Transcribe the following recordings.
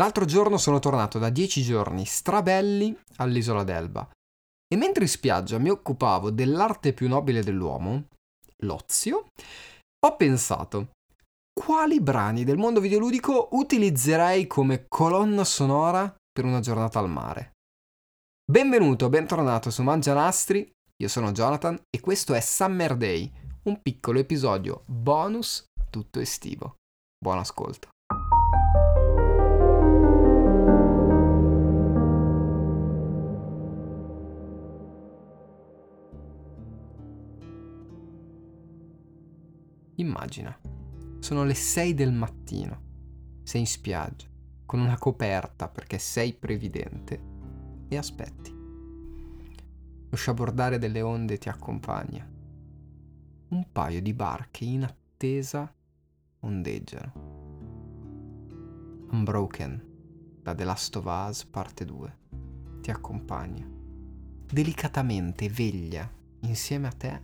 L'altro giorno sono tornato da dieci giorni strabelli all'isola d'Elba e mentre in spiaggia mi occupavo dell'arte più nobile dell'uomo, l'ozio, ho pensato quali brani del mondo videoludico utilizzerei come colonna sonora per una giornata al mare. Benvenuto, bentornato su Mangianastri, io sono Jonathan e questo è Summer Day, un piccolo episodio bonus tutto estivo. Buon ascolto. Immagina, sono le 6 del mattino, sei in spiaggia, con una coperta perché sei previdente e aspetti. Lo sciabordare delle onde ti accompagna. Un paio di barche in attesa ondeggiano. Unbroken, da The Last of Us parte 2, ti accompagna. Delicatamente veglia insieme a te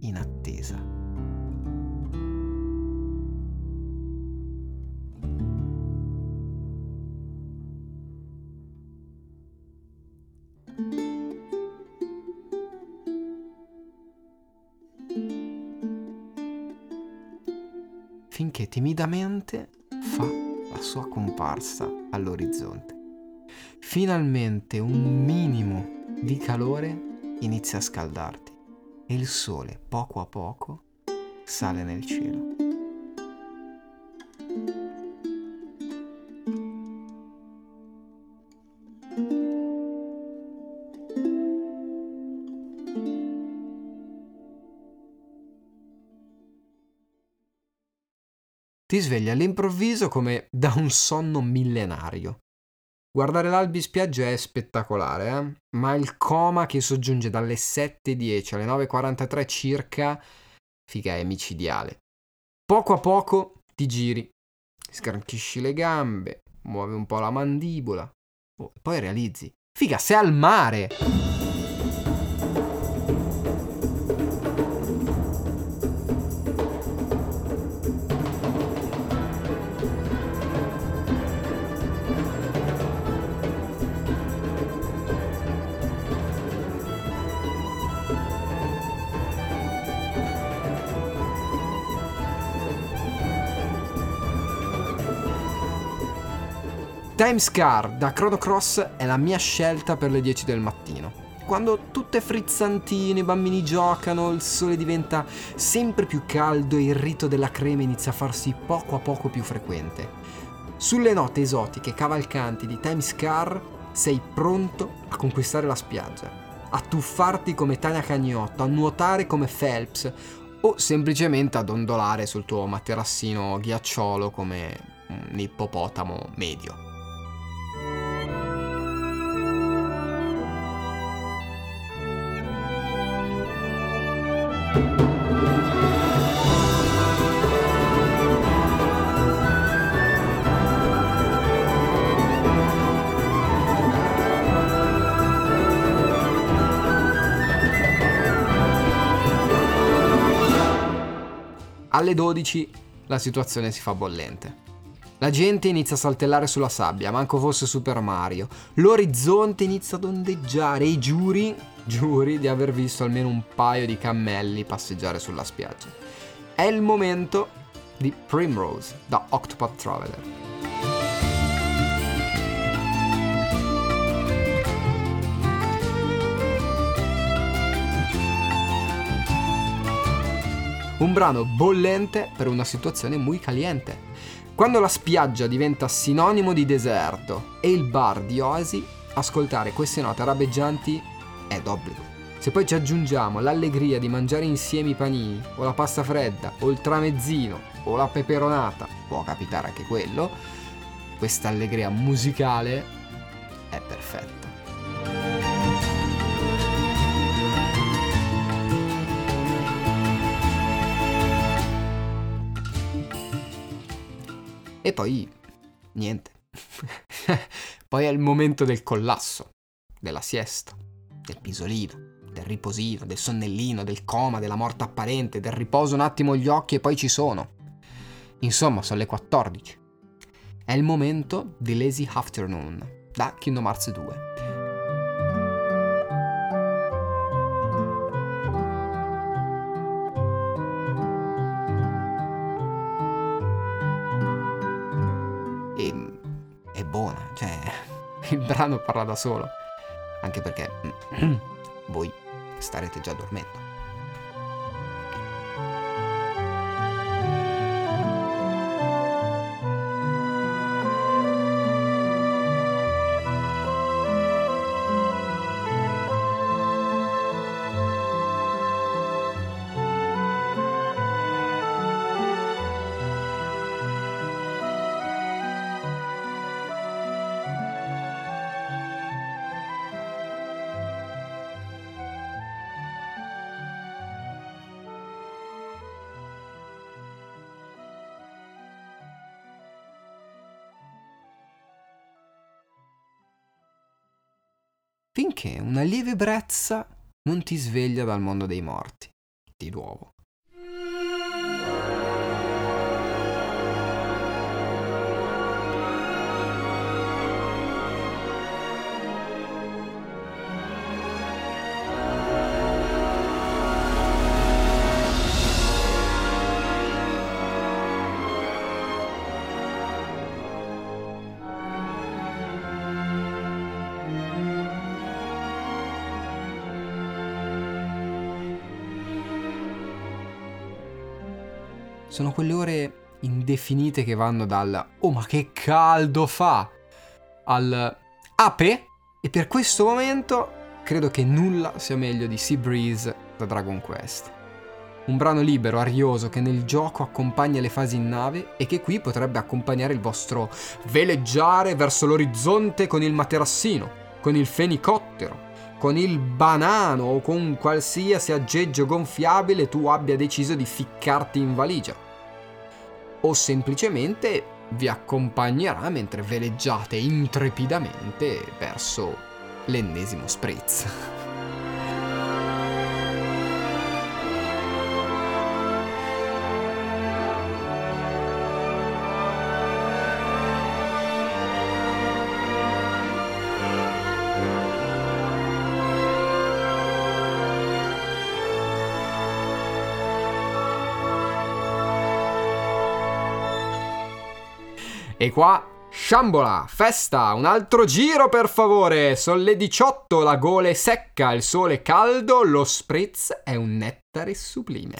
in attesa. Finché timidamente fa la sua comparsa all'orizzonte. Finalmente un minimo di calore inizia a scaldarti e il sole poco a poco sale nel cielo. Ti svegli all'improvviso come da un sonno millenario. Guardare l'albi spiaggia è spettacolare, eh? ma il coma che soggiunge dalle 7.10 alle 9.43 circa, figa, è micidiale. Poco a poco ti giri, sgranchisci le gambe, muovi un po' la mandibola, oh, poi realizzi, figa, sei al mare! Times Car da Chrono Cross è la mia scelta per le 10 del mattino. Quando tutto è frizzantino, i bambini giocano, il sole diventa sempre più caldo e il rito della crema inizia a farsi poco a poco più frequente. Sulle note esotiche cavalcanti di Times Car sei pronto a conquistare la spiaggia, a tuffarti come Tania Cagnotto, a nuotare come Phelps o semplicemente ad ondolare sul tuo materassino ghiacciolo come un ippopotamo medio. Alle 12 la situazione si fa bollente. La gente inizia a saltellare sulla sabbia, manco fosse Super Mario. L'orizzonte inizia ad ondeggiare e i giuri, giuri di aver visto almeno un paio di cammelli passeggiare sulla spiaggia. È il momento di Primrose da Octopath Traveler. Un brano bollente per una situazione muy caliente. Quando la spiaggia diventa sinonimo di deserto e il bar di oasi, ascoltare queste note arabeggianti è d'obbligo. Se poi ci aggiungiamo l'allegria di mangiare insieme i panini, o la pasta fredda, o il tramezzino, o la peperonata, può capitare anche quello, questa allegria musicale è perfetta. E poi niente. poi è il momento del collasso, della siesta, del pisolino, del riposino, del sonnellino, del coma, della morte apparente, del riposo un attimo gli occhi e poi ci sono. Insomma, sono le 14. È il momento di Lazy Afternoon da Kingdom Hearts 2. Il brano parla da solo, anche perché voi starete già dormendo. Finché una lieve ebbrezza non ti sveglia dal mondo dei morti, di nuovo. Sono quelle ore indefinite che vanno dal oh ma che caldo fa! al ape? E per questo momento credo che nulla sia meglio di Sea Breeze da Dragon Quest. Un brano libero, arioso, che nel gioco accompagna le fasi in nave e che qui potrebbe accompagnare il vostro veleggiare verso l'orizzonte con il materassino, con il fenicottero, con il banano o con qualsiasi aggeggio gonfiabile tu abbia deciso di ficcarti in valigia o semplicemente vi accompagnerà mentre veleggiate intrepidamente verso l'ennesimo spritz. E qua Sciambola, festa, un altro giro per favore. Sono le 18, la gole secca, il sole caldo, lo spritz è un nettare sublime.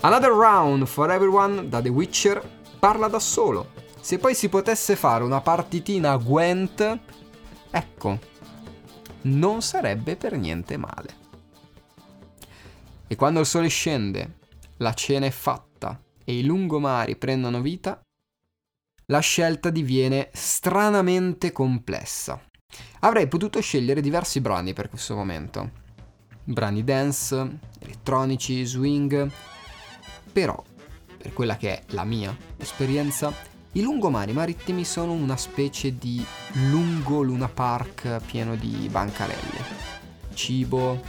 Another Round for Everyone da The Witcher parla da solo se poi si potesse fare una partitina a Gwent, ecco, non sarebbe per niente male. E quando il sole scende, la cena è fatta e i lungomari prendono vita, la scelta diviene stranamente complessa. Avrei potuto scegliere diversi brani per questo momento. Brani dance, elettronici, swing, però, per quella che è la mia esperienza, i lungomari marittimi sono una specie di lungo Luna Park pieno di bancarelle. Cibo,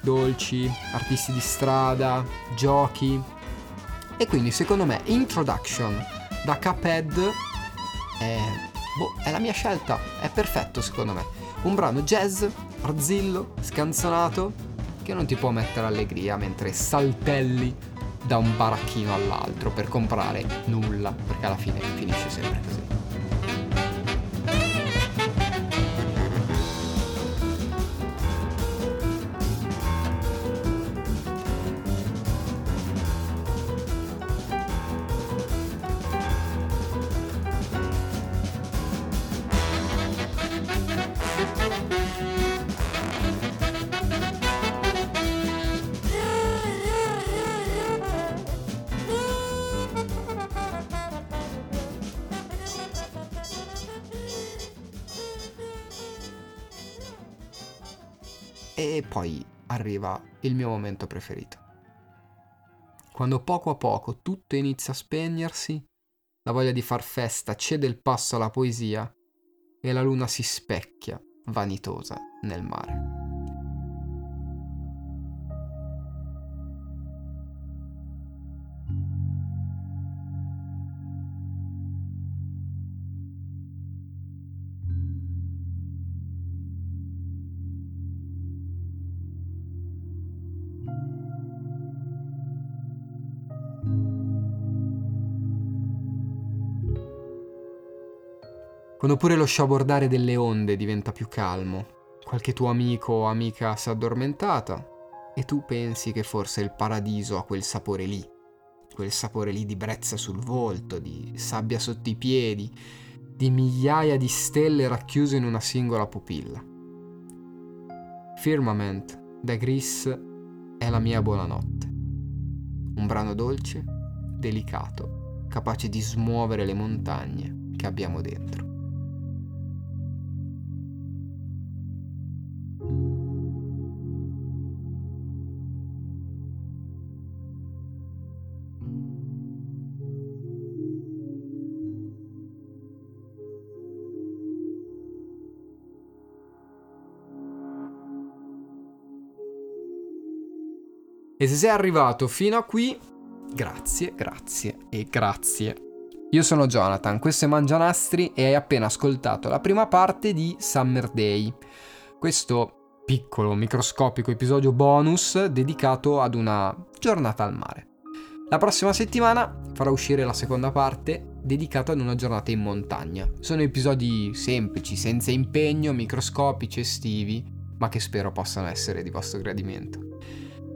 dolci, artisti di strada, giochi. E quindi secondo me Introduction da Cuphead è, boh, è la mia scelta, è perfetto secondo me. Un brano jazz, arzillo, scanzonato, che non ti può mettere allegria mentre saltelli da un baracchino all'altro per comprare nulla, perché alla fine finisce sempre così. E poi arriva il mio momento preferito. Quando poco a poco tutto inizia a spegnersi la voglia di far festa cede il passo alla poesia e la luna si specchia, vanitosa, nel mare. Quando pure lo sciabordare delle onde diventa più calmo, qualche tuo amico o amica si è addormentata e tu pensi che forse il paradiso ha quel sapore lì, quel sapore lì di brezza sul volto, di sabbia sotto i piedi, di migliaia di stelle racchiuse in una singola pupilla. Firmament da Gris è la mia buonanotte. Un brano dolce, delicato, capace di smuovere le montagne che abbiamo dentro. E se sei arrivato fino a qui, grazie, grazie e grazie. Io sono Jonathan, questo è Mangianastri e hai appena ascoltato la prima parte di Summer Day. Questo piccolo, microscopico episodio bonus dedicato ad una giornata al mare. La prossima settimana farò uscire la seconda parte dedicata ad una giornata in montagna. Sono episodi semplici, senza impegno, microscopici, estivi, ma che spero possano essere di vostro gradimento.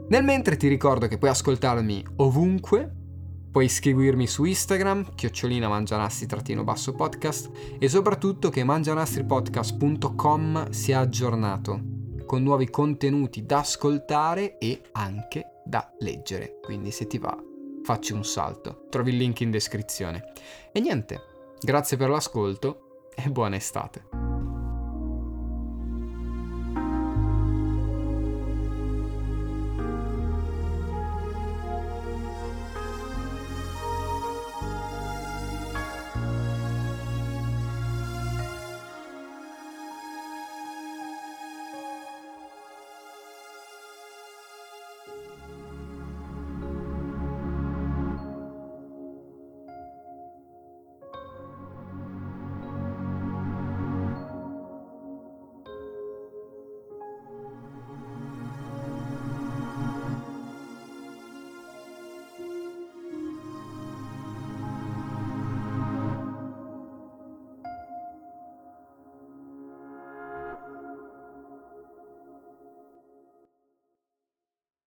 Nel mentre ti ricordo che puoi ascoltarmi ovunque, puoi seguirmi su Instagram, chiocciolina mangianastri-basso podcast e soprattutto che mangianastripodcast.com sia aggiornato con nuovi contenuti da ascoltare e anche da leggere. Quindi se ti va, facci un salto. Trovi il link in descrizione. E niente, grazie per l'ascolto e buona estate.